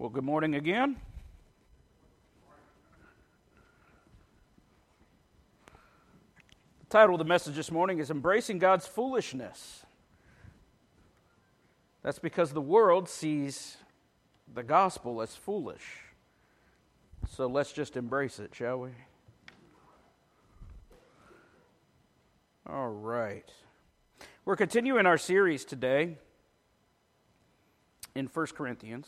Well, good morning again. The title of the message this morning is Embracing God's Foolishness. That's because the world sees the gospel as foolish. So let's just embrace it, shall we? All right. We're continuing our series today in 1 Corinthians.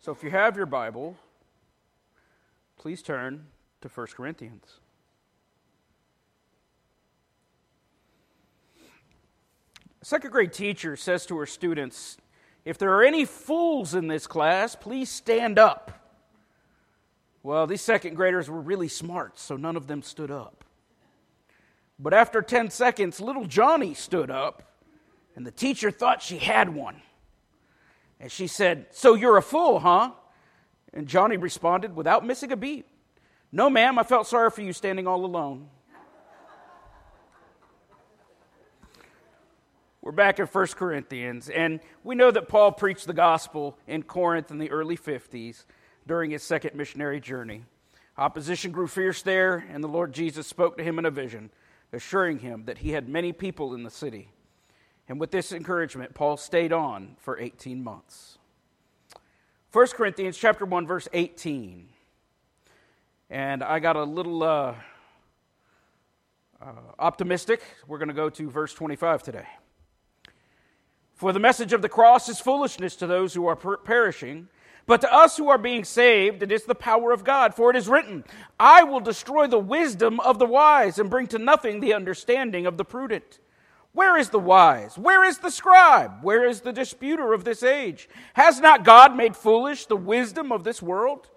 So if you have your Bible, please turn to 1 Corinthians. A second grade teacher says to her students, If there are any fools in this class, please stand up. Well, these second graders were really smart, so none of them stood up. But after 10 seconds, little Johnny stood up, and the teacher thought she had one. And she said, So you're a fool, huh? And Johnny responded without missing a beat No, ma'am, I felt sorry for you standing all alone. We're back in 1 Corinthians, and we know that Paul preached the gospel in Corinth in the early 50s during his second missionary journey. Opposition grew fierce there, and the Lord Jesus spoke to him in a vision, assuring him that he had many people in the city. And with this encouragement, Paul stayed on for 18 months. 1 Corinthians chapter 1 verse 18. And I got a little uh, uh, optimistic. We're going to go to verse 25 today. For the message of the cross is foolishness to those who are per- perishing, but to us who are being saved, it is the power of God. For it is written, I will destroy the wisdom of the wise and bring to nothing the understanding of the prudent. Where is the wise? Where is the scribe? Where is the disputer of this age? Has not God made foolish the wisdom of this world?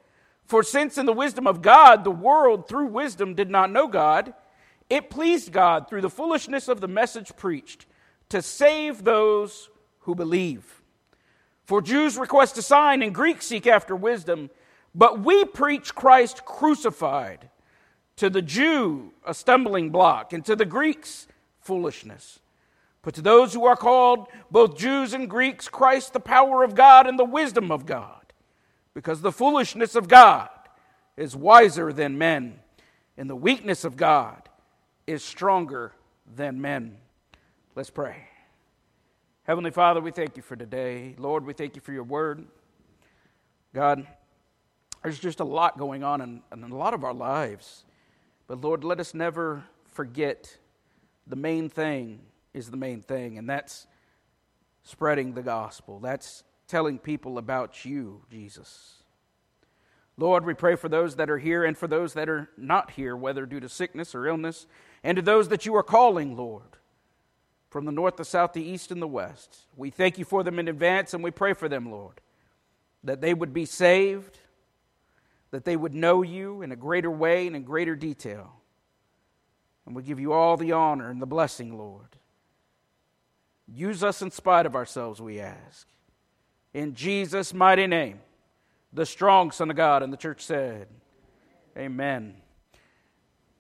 For since in the wisdom of God the world through wisdom did not know God, it pleased God through the foolishness of the message preached to save those who believe. For Jews request a sign and Greeks seek after wisdom, but we preach Christ crucified. To the Jew, a stumbling block, and to the Greeks, foolishness. But to those who are called, both Jews and Greeks, Christ, the power of God and the wisdom of God. Because the foolishness of God is wiser than men, and the weakness of God is stronger than men. Let's pray. Heavenly Father, we thank you for today. Lord, we thank you for your word. God, there's just a lot going on in, in a lot of our lives. But Lord, let us never forget the main thing is the main thing, and that's spreading the gospel. That's telling people about you, Jesus. Lord, we pray for those that are here and for those that are not here, whether due to sickness or illness, and to those that you are calling, Lord from the north, the south, the east, and the west. We thank you for them in advance and we pray for them, Lord, that they would be saved, that they would know you in a greater way and in greater detail. And we give you all the honor and the blessing, Lord. Use us in spite of ourselves, we ask. In Jesus' mighty name, the strong Son of God, and the church said, Amen.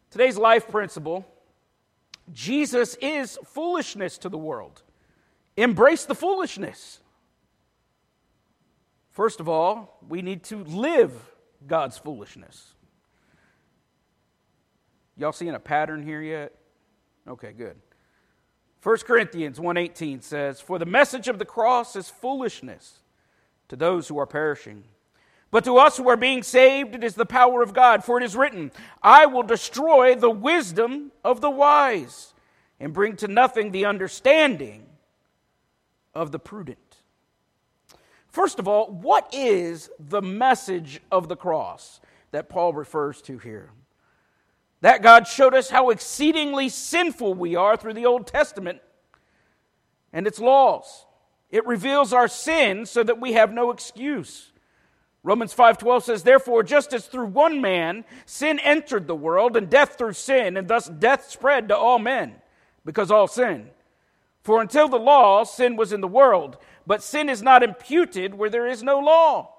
Today's life principle Jesus is foolishness to the world. Embrace the foolishness. First of all, we need to live God's foolishness. Y'all seeing a pattern here yet? Okay, good. 1 Corinthians 1:18 says, "For the message of the cross is foolishness to those who are perishing, but to us who are being saved, it is the power of God. For it is written, I will destroy the wisdom of the wise and bring to nothing the understanding of the prudent. First of all, what is the message of the cross that Paul refers to here? That God showed us how exceedingly sinful we are through the Old Testament and its laws. It reveals our sin so that we have no excuse. Romans 5:12 says therefore just as through one man sin entered the world and death through sin and thus death spread to all men because all sin. For until the law sin was in the world but sin is not imputed where there is no law.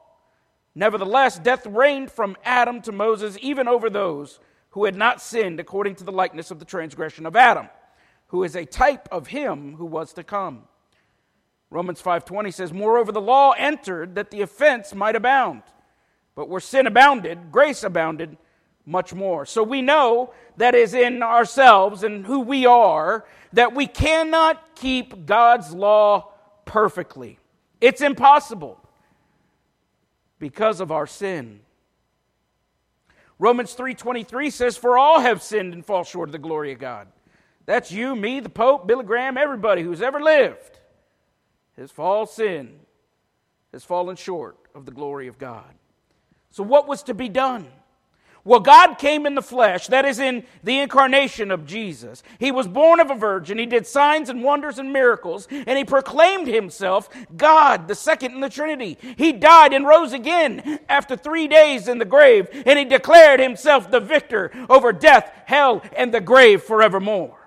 Nevertheless death reigned from Adam to Moses even over those who had not sinned according to the likeness of the transgression of Adam who is a type of him who was to come. Romans 5:20 says, "Moreover the law entered that the offense might abound. But where sin abounded, grace abounded much more." So we know that is in ourselves and who we are that we cannot keep God's law perfectly. It's impossible because of our sin. Romans 3:23 says for all have sinned and fall short of the glory of God. That's you, me, the pope, Billy Graham, everybody who's ever lived has fallen sin has fallen short of the glory of God. So what was to be done? Well, God came in the flesh, that is, in the incarnation of Jesus. He was born of a virgin. He did signs and wonders and miracles, and he proclaimed himself God, the second in the Trinity. He died and rose again after three days in the grave, and he declared himself the victor over death, hell, and the grave forevermore.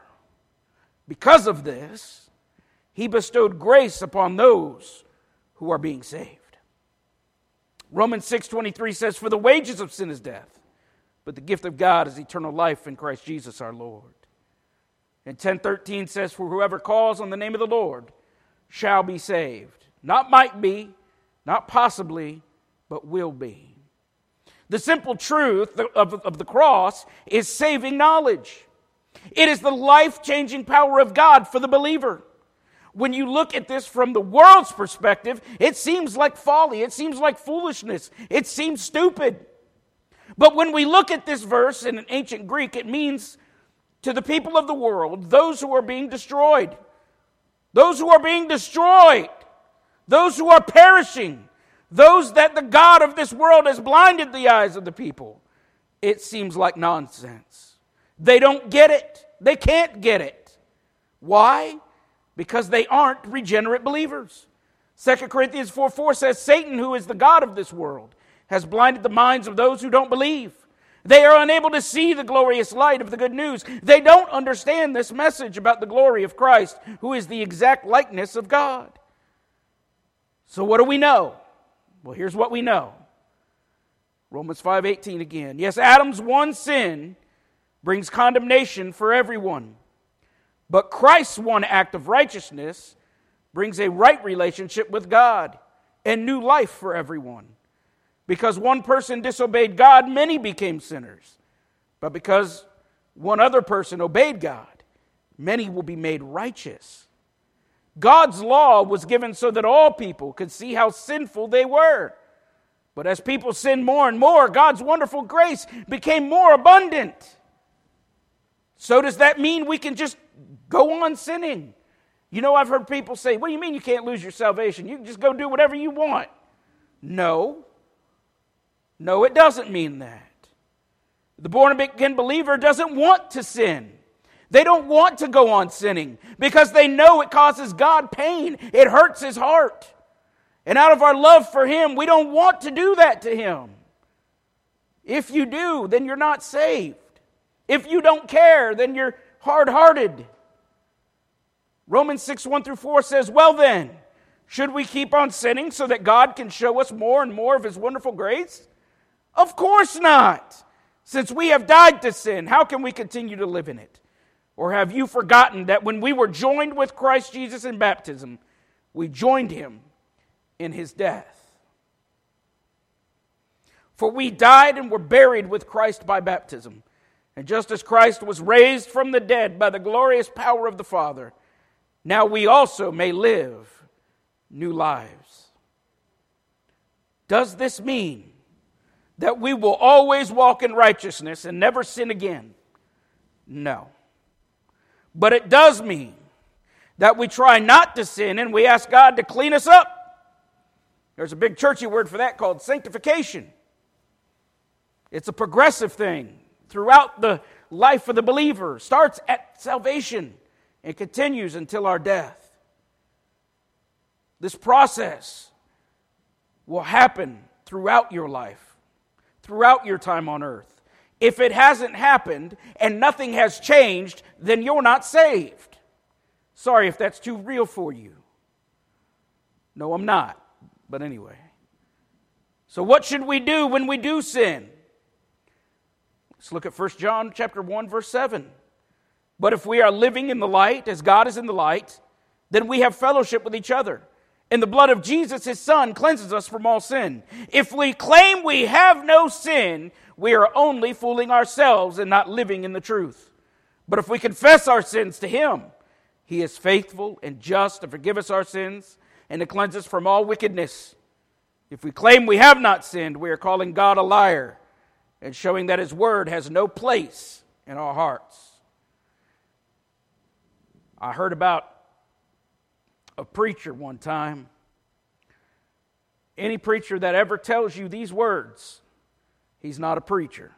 Because of this, he bestowed grace upon those who are being saved. Romans 6:23 says for the wages of sin is death but the gift of God is eternal life in Christ Jesus our Lord. And 1013 says, For whoever calls on the name of the Lord shall be saved. Not might be, not possibly, but will be. The simple truth of, of the cross is saving knowledge. It is the life changing power of God for the believer. When you look at this from the world's perspective, it seems like folly. It seems like foolishness. It seems stupid. But when we look at this verse in an ancient Greek, it means to the people of the world, those who are being destroyed, those who are being destroyed, those who are perishing, those that the God of this world has blinded the eyes of the people. It seems like nonsense. They don't get it. They can't get it. Why? Because they aren't regenerate believers. 2 Corinthians 4 4 says, Satan, who is the God of this world, has blinded the minds of those who don't believe. They are unable to see the glorious light of the good news. They don't understand this message about the glory of Christ, who is the exact likeness of God. So what do we know? Well, here's what we know. Romans 5:18 again. Yes, Adam's one sin brings condemnation for everyone. But Christ's one act of righteousness brings a right relationship with God and new life for everyone. Because one person disobeyed God, many became sinners. But because one other person obeyed God, many will be made righteous. God's law was given so that all people could see how sinful they were. But as people sinned more and more, God's wonderful grace became more abundant. So, does that mean we can just go on sinning? You know, I've heard people say, What do you mean you can't lose your salvation? You can just go do whatever you want. No. No, it doesn't mean that. The born again believer doesn't want to sin. They don't want to go on sinning because they know it causes God pain. It hurts his heart. And out of our love for him, we don't want to do that to him. If you do, then you're not saved. If you don't care, then you're hard hearted. Romans 6 1 through 4 says, Well then, should we keep on sinning so that God can show us more and more of his wonderful grace? Of course not. Since we have died to sin, how can we continue to live in it? Or have you forgotten that when we were joined with Christ Jesus in baptism, we joined him in his death? For we died and were buried with Christ by baptism. And just as Christ was raised from the dead by the glorious power of the Father, now we also may live new lives. Does this mean that we will always walk in righteousness and never sin again. No. But it does mean that we try not to sin and we ask God to clean us up. There's a big churchy word for that called sanctification. It's a progressive thing throughout the life of the believer. Starts at salvation and continues until our death. This process will happen throughout your life throughout your time on earth. If it hasn't happened and nothing has changed, then you're not saved. Sorry if that's too real for you. No, I'm not. But anyway. So what should we do when we do sin? Let's look at 1 John chapter 1 verse 7. But if we are living in the light as God is in the light, then we have fellowship with each other. And the blood of Jesus, his son, cleanses us from all sin. If we claim we have no sin, we are only fooling ourselves and not living in the truth. But if we confess our sins to him, he is faithful and just to forgive us our sins and to cleanse us from all wickedness. If we claim we have not sinned, we are calling God a liar and showing that his word has no place in our hearts. I heard about a preacher one time. Any preacher that ever tells you these words, he's not a preacher.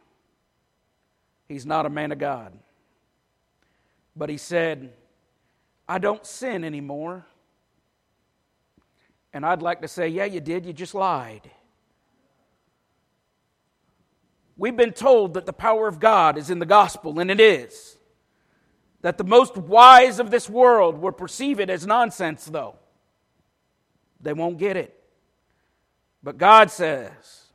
He's not a man of God. But he said, I don't sin anymore. And I'd like to say, yeah, you did, you just lied. We've been told that the power of God is in the gospel, and it is. That the most wise of this world will perceive it as nonsense, though. They won't get it. But God says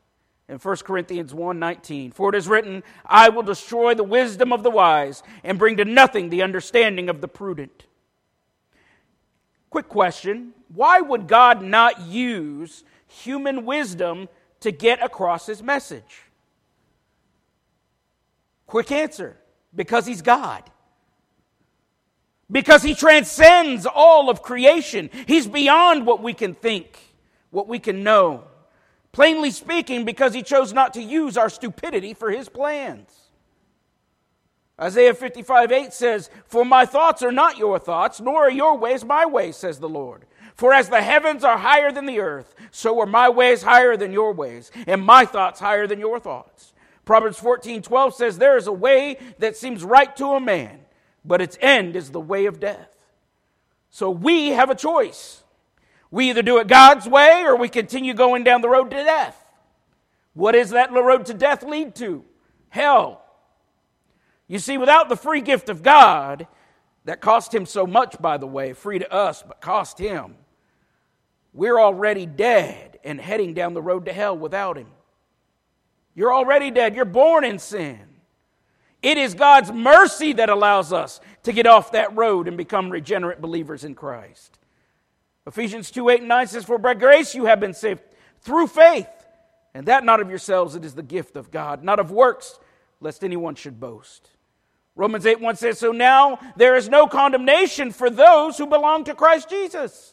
in 1 Corinthians 1:19, "For it is written, I will destroy the wisdom of the wise and bring to nothing the understanding of the prudent." Quick question, why would God not use human wisdom to get across his message? Quick answer, because he's God because he transcends all of creation. He's beyond what we can think, what we can know. Plainly speaking, because he chose not to use our stupidity for his plans. Isaiah 55 8 says, For my thoughts are not your thoughts, nor are your ways my ways, says the Lord. For as the heavens are higher than the earth, so are my ways higher than your ways, and my thoughts higher than your thoughts. Proverbs 14 12 says, There is a way that seems right to a man but its end is the way of death. So we have a choice. We either do it God's way or we continue going down the road to death. What does that road to death lead to? Hell. You see, without the free gift of God, that cost him so much, by the way, free to us, but cost him, we're already dead and heading down the road to hell without him. You're already dead. You're born in sin. It is God's mercy that allows us to get off that road and become regenerate believers in Christ. Ephesians 2 8 and 9 says, For by grace you have been saved through faith, and that not of yourselves, it is the gift of God, not of works, lest anyone should boast. Romans 8 1 says, So now there is no condemnation for those who belong to Christ Jesus.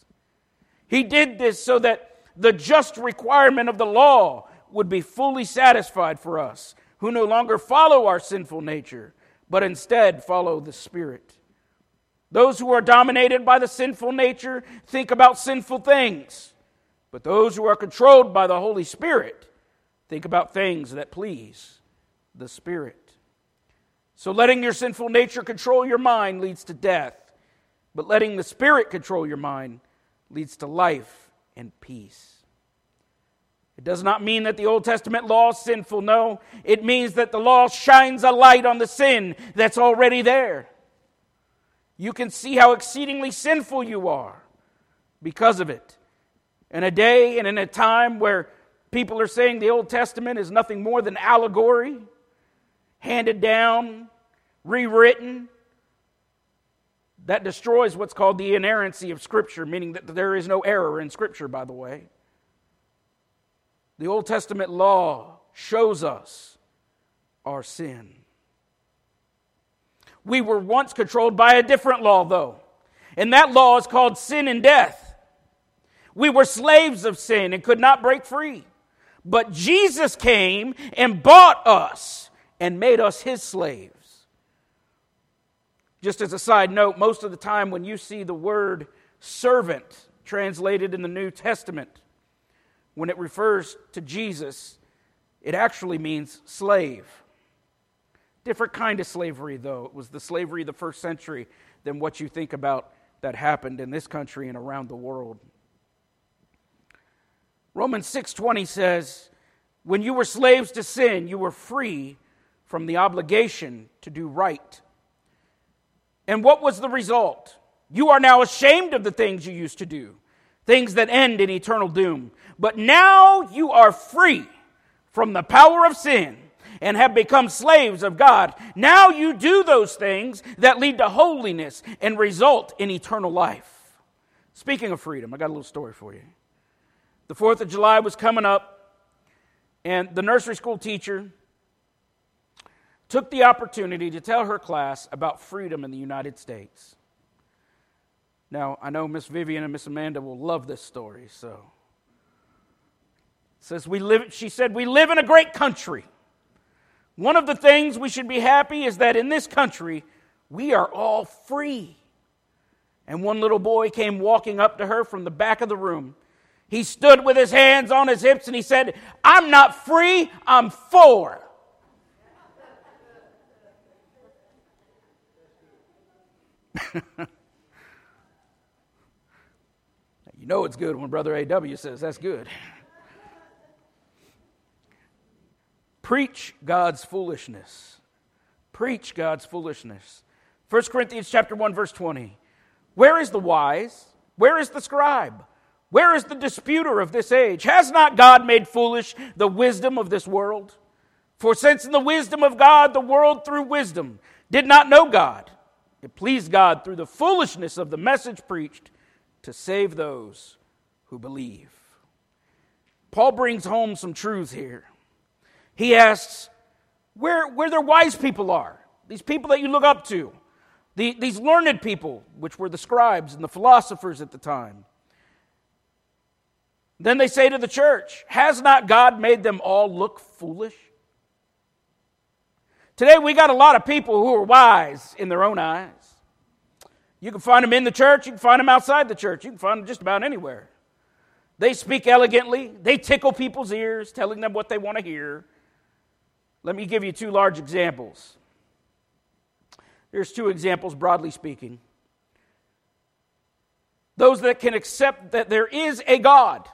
He did this so that the just requirement of the law would be fully satisfied for us, who no longer follow our sinful nature, but instead follow the Spirit. Those who are dominated by the sinful nature think about sinful things, but those who are controlled by the Holy Spirit think about things that please the Spirit. So, letting your sinful nature control your mind leads to death, but letting the Spirit control your mind leads to life and peace. It does not mean that the Old Testament law is sinful. No, it means that the law shines a light on the sin that's already there. You can see how exceedingly sinful you are because of it. In a day and in a time where people are saying the Old Testament is nothing more than allegory, handed down, rewritten, that destroys what's called the inerrancy of Scripture, meaning that there is no error in Scripture, by the way. The Old Testament law shows us our sin. We were once controlled by a different law, though, and that law is called sin and death. We were slaves of sin and could not break free. But Jesus came and bought us and made us his slave. Just as a side note, most of the time when you see the word servant translated in the New Testament, when it refers to Jesus, it actually means slave. Different kind of slavery, though. It was the slavery of the first century than what you think about that happened in this country and around the world. Romans 6:20 says, "When you were slaves to sin, you were free from the obligation to do right." And what was the result? You are now ashamed of the things you used to do, things that end in eternal doom. But now you are free from the power of sin and have become slaves of God. Now you do those things that lead to holiness and result in eternal life. Speaking of freedom, I got a little story for you. The 4th of July was coming up, and the nursery school teacher took the opportunity to tell her class about freedom in the United States. Now, I know Miss Vivian and Miss Amanda will love this story, so. says we live, she said, We live in a great country. One of the things we should be happy is that in this country, we are all free. And one little boy came walking up to her from the back of the room. He stood with his hands on his hips and he said, I'm not free, I'm four. you know it's good when Brother A.W. says that's good. Preach God's foolishness. Preach God's foolishness. 1 Corinthians chapter 1 verse 20. Where is the wise? Where is the scribe? Where is the disputer of this age? Has not God made foolish the wisdom of this world? For since in the wisdom of God the world through wisdom did not know God, it pleased God through the foolishness of the message preached to save those who believe. Paul brings home some truths here. He asks where, where their wise people are, these people that you look up to, the, these learned people, which were the scribes and the philosophers at the time. Then they say to the church, Has not God made them all look foolish? Today we got a lot of people who are wise in their own eyes. You can find them in the church, you can find them outside the church, you can find them just about anywhere. They speak elegantly, they tickle people's ears, telling them what they want to hear. Let me give you two large examples. There's two examples, broadly speaking. Those that can accept that there is a God.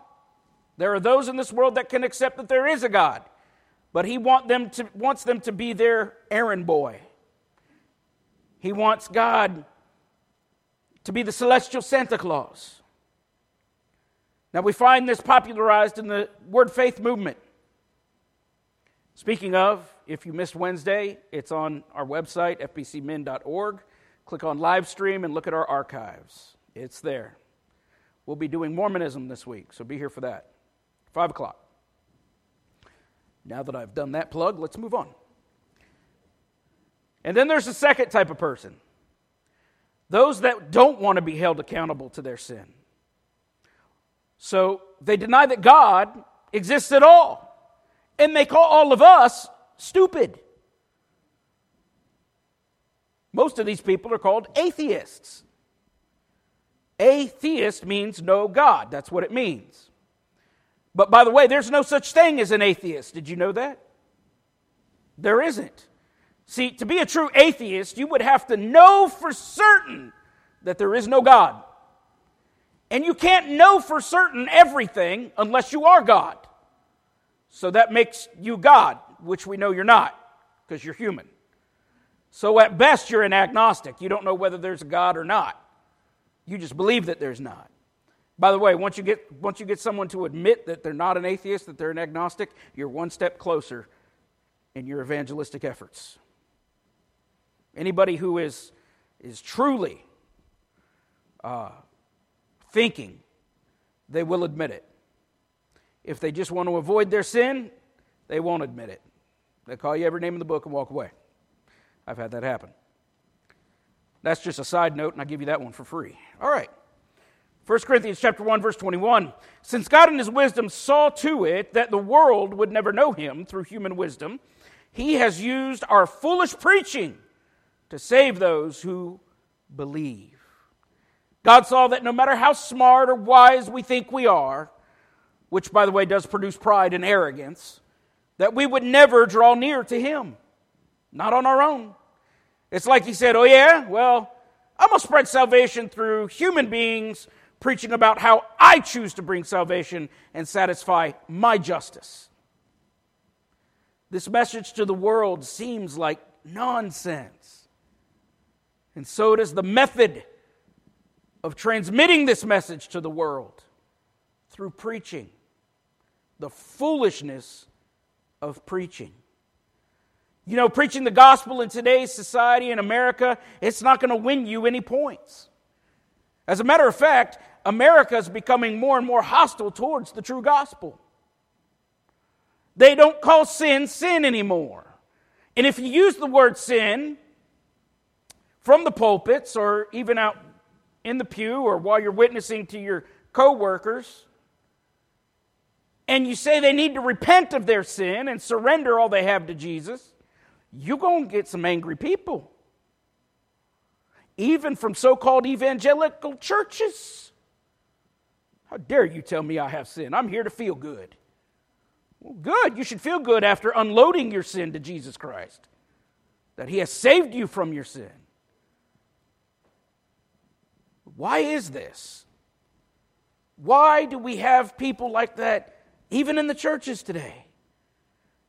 There are those in this world that can accept that there is a God, but He want them to, wants them to be their errand boy. He wants God to be the celestial Santa Claus. Now, we find this popularized in the Word Faith movement. Speaking of, if you missed Wednesday, it's on our website, fbcmin.org. Click on live stream and look at our archives. It's there. We'll be doing Mormonism this week, so be here for that. 5 o'clock. Now that I've done that plug, let's move on. And then there's a second type of person those that don't want to be held accountable to their sin. So they deny that God exists at all and they call all of us stupid. Most of these people are called atheists. Atheist means no God. That's what it means. But by the way, there's no such thing as an atheist. Did you know that? There isn't. See, to be a true atheist, you would have to know for certain that there is no God. And you can't know for certain everything unless you are God. So that makes you God, which we know you're not, because you're human. So at best, you're an agnostic. You don't know whether there's a God or not. You just believe that there's not. By the way, once you get, once you get someone to admit that they're not an atheist, that they're an agnostic, you're one step closer in your evangelistic efforts. Anybody who is, is truly uh, thinking, they will admit it. If they just want to avoid their sin, they won't admit it. They call you every name in the book and walk away. I've had that happen. That's just a side note, and I give you that one for free. All right. 1 Corinthians chapter 1 verse 21 since God in his wisdom saw to it that the world would never know him through human wisdom he has used our foolish preaching to save those who believe God saw that no matter how smart or wise we think we are which, by the way, does produce pride and arrogance, that we would never draw near to Him, not on our own. It's like He said, Oh, yeah, well, I'm going to spread salvation through human beings preaching about how I choose to bring salvation and satisfy my justice. This message to the world seems like nonsense. And so does the method of transmitting this message to the world through preaching, the foolishness of preaching. You know, preaching the gospel in today's society in America, it's not going to win you any points. As a matter of fact, America is becoming more and more hostile towards the true gospel. They don't call sin sin anymore. And if you use the word sin from the pulpits or even out in the pew or while you're witnessing to your coworkers, and you say they need to repent of their sin and surrender all they have to Jesus, you're going to get some angry people. Even from so called evangelical churches. How dare you tell me I have sin? I'm here to feel good. Well, good. You should feel good after unloading your sin to Jesus Christ, that He has saved you from your sin. Why is this? Why do we have people like that even in the churches today?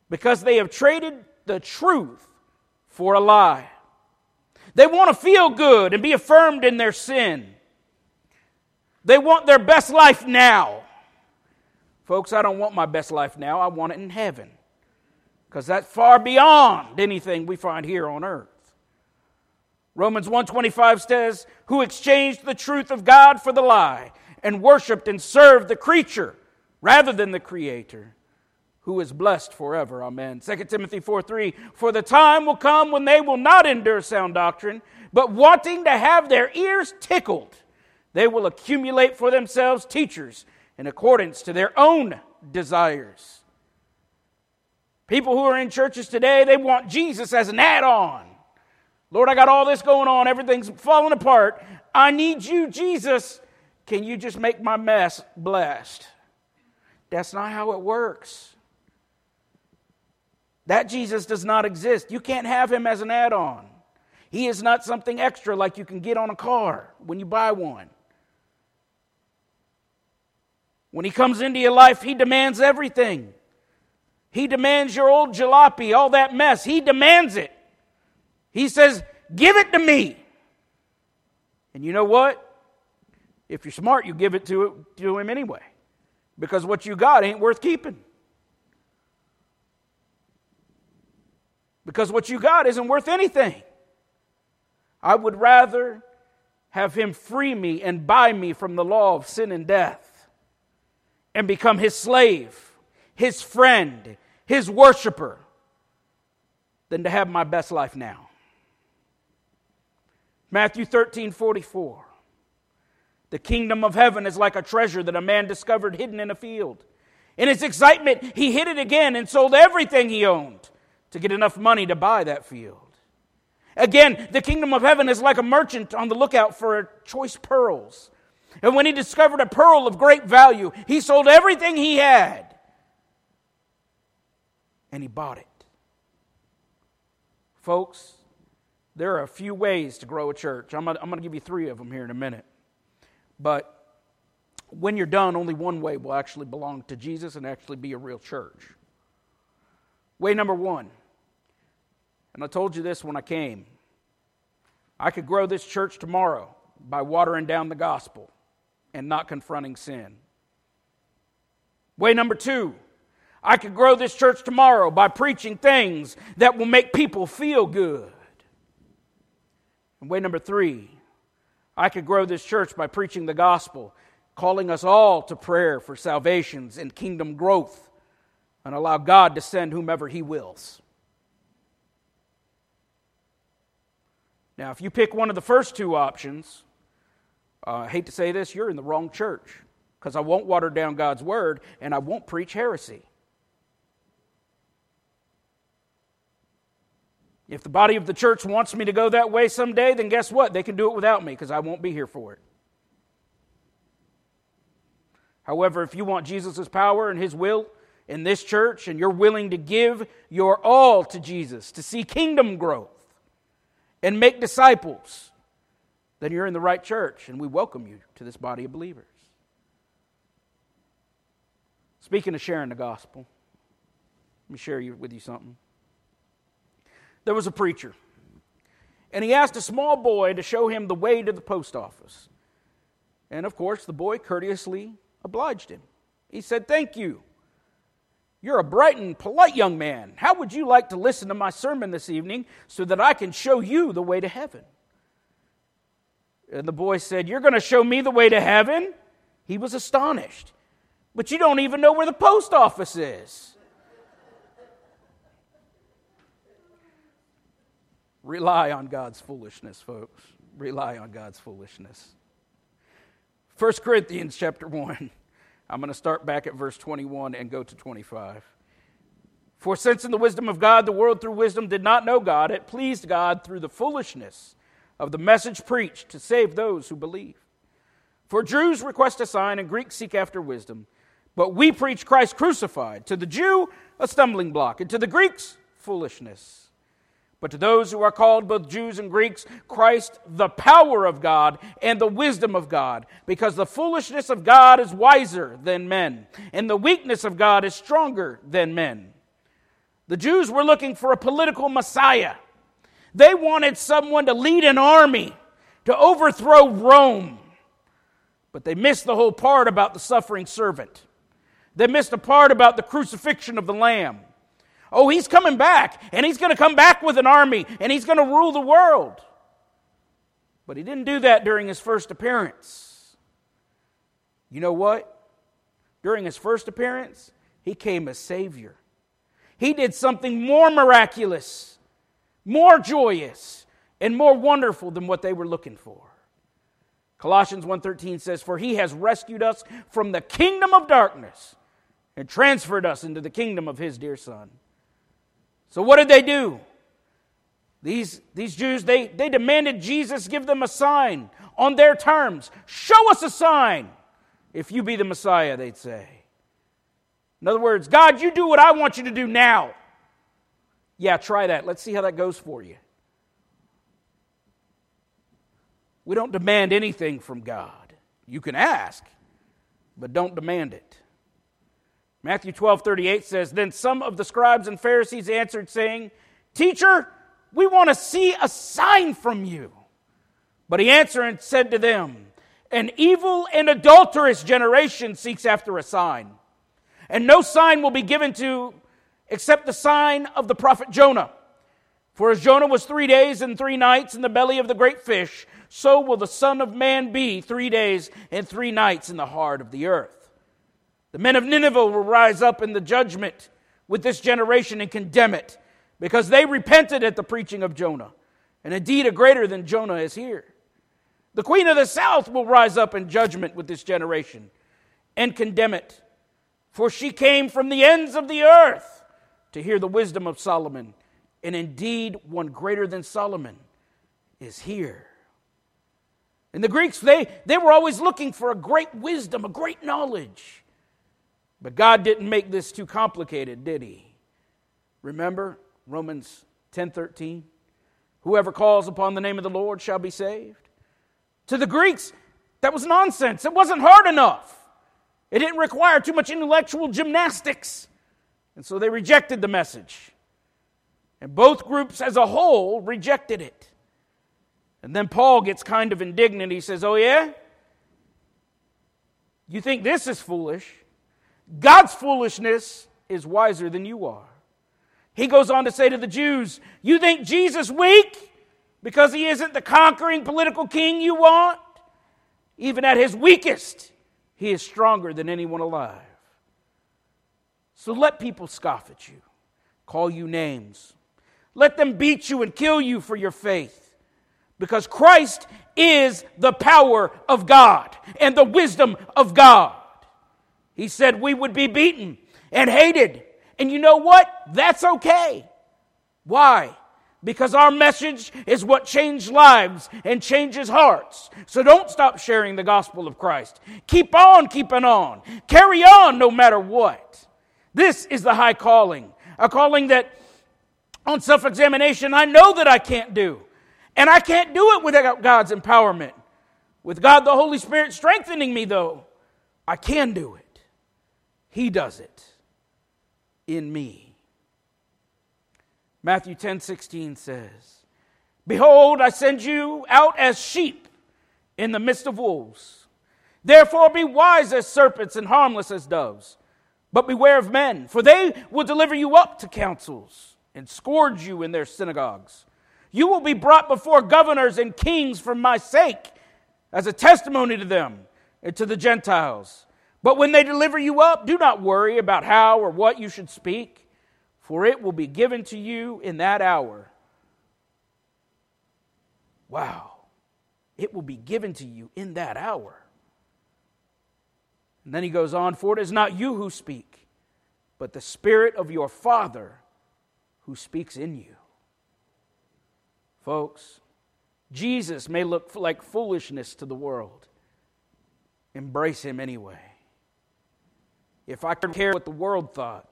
Because they have traded the truth for a lie. They want to feel good and be affirmed in their sin. They want their best life now. Folks, I don't want my best life now. I want it in heaven. Because that's far beyond anything we find here on earth. Romans 125 says, "Who exchanged the truth of God for the lie and worshiped and served the creature rather than the creator." Who is blessed forever. Amen. 2 Timothy 4 3 For the time will come when they will not endure sound doctrine, but wanting to have their ears tickled, they will accumulate for themselves teachers in accordance to their own desires. People who are in churches today, they want Jesus as an add on. Lord, I got all this going on, everything's falling apart. I need you, Jesus. Can you just make my mess blessed? That's not how it works. That Jesus does not exist. You can't have him as an add on. He is not something extra like you can get on a car when you buy one. When he comes into your life, he demands everything. He demands your old jalopy, all that mess. He demands it. He says, Give it to me. And you know what? If you're smart, you give it to, to him anyway. Because what you got ain't worth keeping. Because what you got isn't worth anything. I would rather have him free me and buy me from the law of sin and death and become his slave, his friend, his worshiper, than to have my best life now. Matthew 13 44. The kingdom of heaven is like a treasure that a man discovered hidden in a field. In his excitement, he hid it again and sold everything he owned to get enough money to buy that field. Again, the kingdom of heaven is like a merchant on the lookout for choice pearls. And when he discovered a pearl of great value, he sold everything he had and he bought it. Folks, there are a few ways to grow a church. I'm going to give you three of them here in a minute. But when you're done, only one way will actually belong to Jesus and actually be a real church. Way number one, and I told you this when I came I could grow this church tomorrow by watering down the gospel and not confronting sin. Way number two, I could grow this church tomorrow by preaching things that will make people feel good. And way number three, I could grow this church by preaching the gospel, calling us all to prayer for salvations and kingdom growth, and allow God to send whomever He wills. Now, if you pick one of the first two options, uh, I hate to say this, you're in the wrong church because I won't water down God's word and I won't preach heresy. If the body of the church wants me to go that way someday, then guess what? They can do it without me because I won't be here for it. However, if you want Jesus' power and his will in this church and you're willing to give your all to Jesus to see kingdom growth and make disciples, then you're in the right church, and we welcome you to this body of believers. Speaking of sharing the gospel, let me share with you something. There was a preacher, and he asked a small boy to show him the way to the post office. And of course, the boy courteously obliged him. He said, Thank you. You're a bright and polite young man. How would you like to listen to my sermon this evening so that I can show you the way to heaven? And the boy said, You're going to show me the way to heaven? He was astonished. But you don't even know where the post office is. Rely on God's foolishness, folks. Rely on God's foolishness. 1 Corinthians chapter 1. I'm going to start back at verse 21 and go to 25. For since in the wisdom of God, the world through wisdom did not know God, it pleased God through the foolishness of the message preached to save those who believe. For Jews request a sign and Greeks seek after wisdom, but we preach Christ crucified. To the Jew, a stumbling block, and to the Greeks, foolishness. But to those who are called, both Jews and Greeks, Christ, the power of God and the wisdom of God, because the foolishness of God is wiser than men, and the weakness of God is stronger than men. The Jews were looking for a political Messiah. They wanted someone to lead an army to overthrow Rome. But they missed the whole part about the suffering servant. They missed the part about the crucifixion of the Lamb. Oh, he's coming back, and he's going to come back with an army, and he's going to rule the world. But he didn't do that during his first appearance. You know what? During his first appearance, he came as Savior. He did something more miraculous more joyous and more wonderful than what they were looking for. Colossians 1:13 says for he has rescued us from the kingdom of darkness and transferred us into the kingdom of his dear son. So what did they do? These, these Jews, they, they demanded Jesus give them a sign on their terms. Show us a sign if you be the Messiah, they'd say. In other words, God, you do what I want you to do now. Yeah, try that. Let's see how that goes for you. We don't demand anything from God. You can ask, but don't demand it. Matthew 12 38 says, Then some of the scribes and Pharisees answered, saying, Teacher, we want to see a sign from you. But he answered and said to them, An evil and adulterous generation seeks after a sign, and no sign will be given to except the sign of the prophet Jonah. For as Jonah was three days and three nights in the belly of the great fish, so will the Son of Man be three days and three nights in the heart of the earth. The men of Nineveh will rise up in the judgment with this generation and condemn it, because they repented at the preaching of Jonah. And indeed, a greater than Jonah is here. The queen of the south will rise up in judgment with this generation and condemn it, for she came from the ends of the earth to hear the wisdom of Solomon. And indeed, one greater than Solomon is here. And the Greeks, they, they were always looking for a great wisdom, a great knowledge. But God didn't make this too complicated, did he? Remember Romans 10:13? Whoever calls upon the name of the Lord shall be saved. To the Greeks, that was nonsense. It wasn't hard enough. It didn't require too much intellectual gymnastics. And so they rejected the message. And both groups as a whole rejected it. And then Paul gets kind of indignant. He says, Oh, yeah? You think this is foolish? God's foolishness is wiser than you are. He goes on to say to the Jews, You think Jesus weak because he isn't the conquering political king you want? Even at his weakest, he is stronger than anyone alive. So let people scoff at you, call you names. Let them beat you and kill you for your faith. Because Christ is the power of God and the wisdom of God. He said we would be beaten and hated. And you know what? That's okay. Why? Because our message is what changed lives and changes hearts. So don't stop sharing the gospel of Christ. Keep on keeping on. Carry on no matter what. This is the high calling, a calling that on self examination I know that I can't do. And I can't do it without God's empowerment. With God the Holy Spirit strengthening me, though, I can do it. He does it in me. Matthew 10 16 says, Behold, I send you out as sheep in the midst of wolves. Therefore, be wise as serpents and harmless as doves. But beware of men, for they will deliver you up to councils and scourge you in their synagogues. You will be brought before governors and kings for my sake, as a testimony to them and to the Gentiles. But when they deliver you up, do not worry about how or what you should speak, for it will be given to you in that hour. Wow. It will be given to you in that hour. And then he goes on, For it is not you who speak, but the Spirit of your Father who speaks in you. Folks, Jesus may look like foolishness to the world. Embrace him anyway. If I could care what the world thought,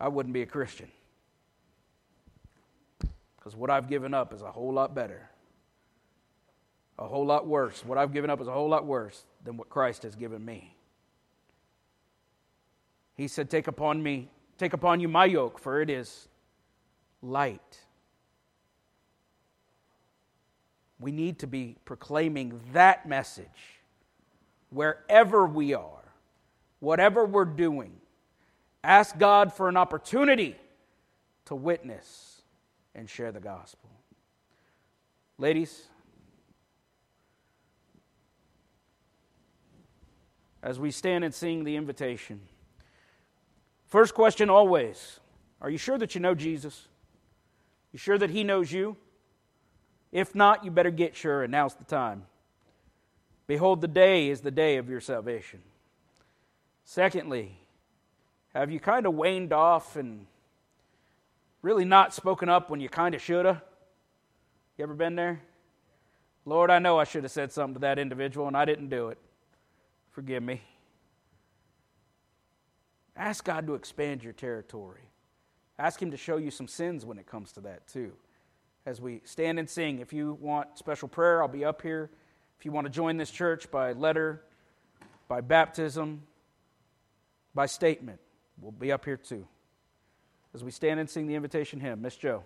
I wouldn't be a Christian. Because what I've given up is a whole lot better. A whole lot worse. What I've given up is a whole lot worse than what Christ has given me. He said, Take upon me, take upon you my yoke, for it is light. We need to be proclaiming that message wherever we are whatever we're doing, ask God for an opportunity to witness and share the gospel. Ladies, as we stand and sing the invitation, first question always Are you sure that you know Jesus? You sure that He knows you? If not, you better get sure, and now's the time. Behold, the day is the day of your salvation. Secondly, have you kind of waned off and really not spoken up when you kind of should have? You ever been there? Lord, I know I should have said something to that individual and I didn't do it. Forgive me. Ask God to expand your territory. Ask Him to show you some sins when it comes to that, too. As we stand and sing, if you want special prayer, I'll be up here. If you want to join this church by letter, by baptism, by statement. We'll be up here too. As we stand and sing the invitation hymn, Miss Joe.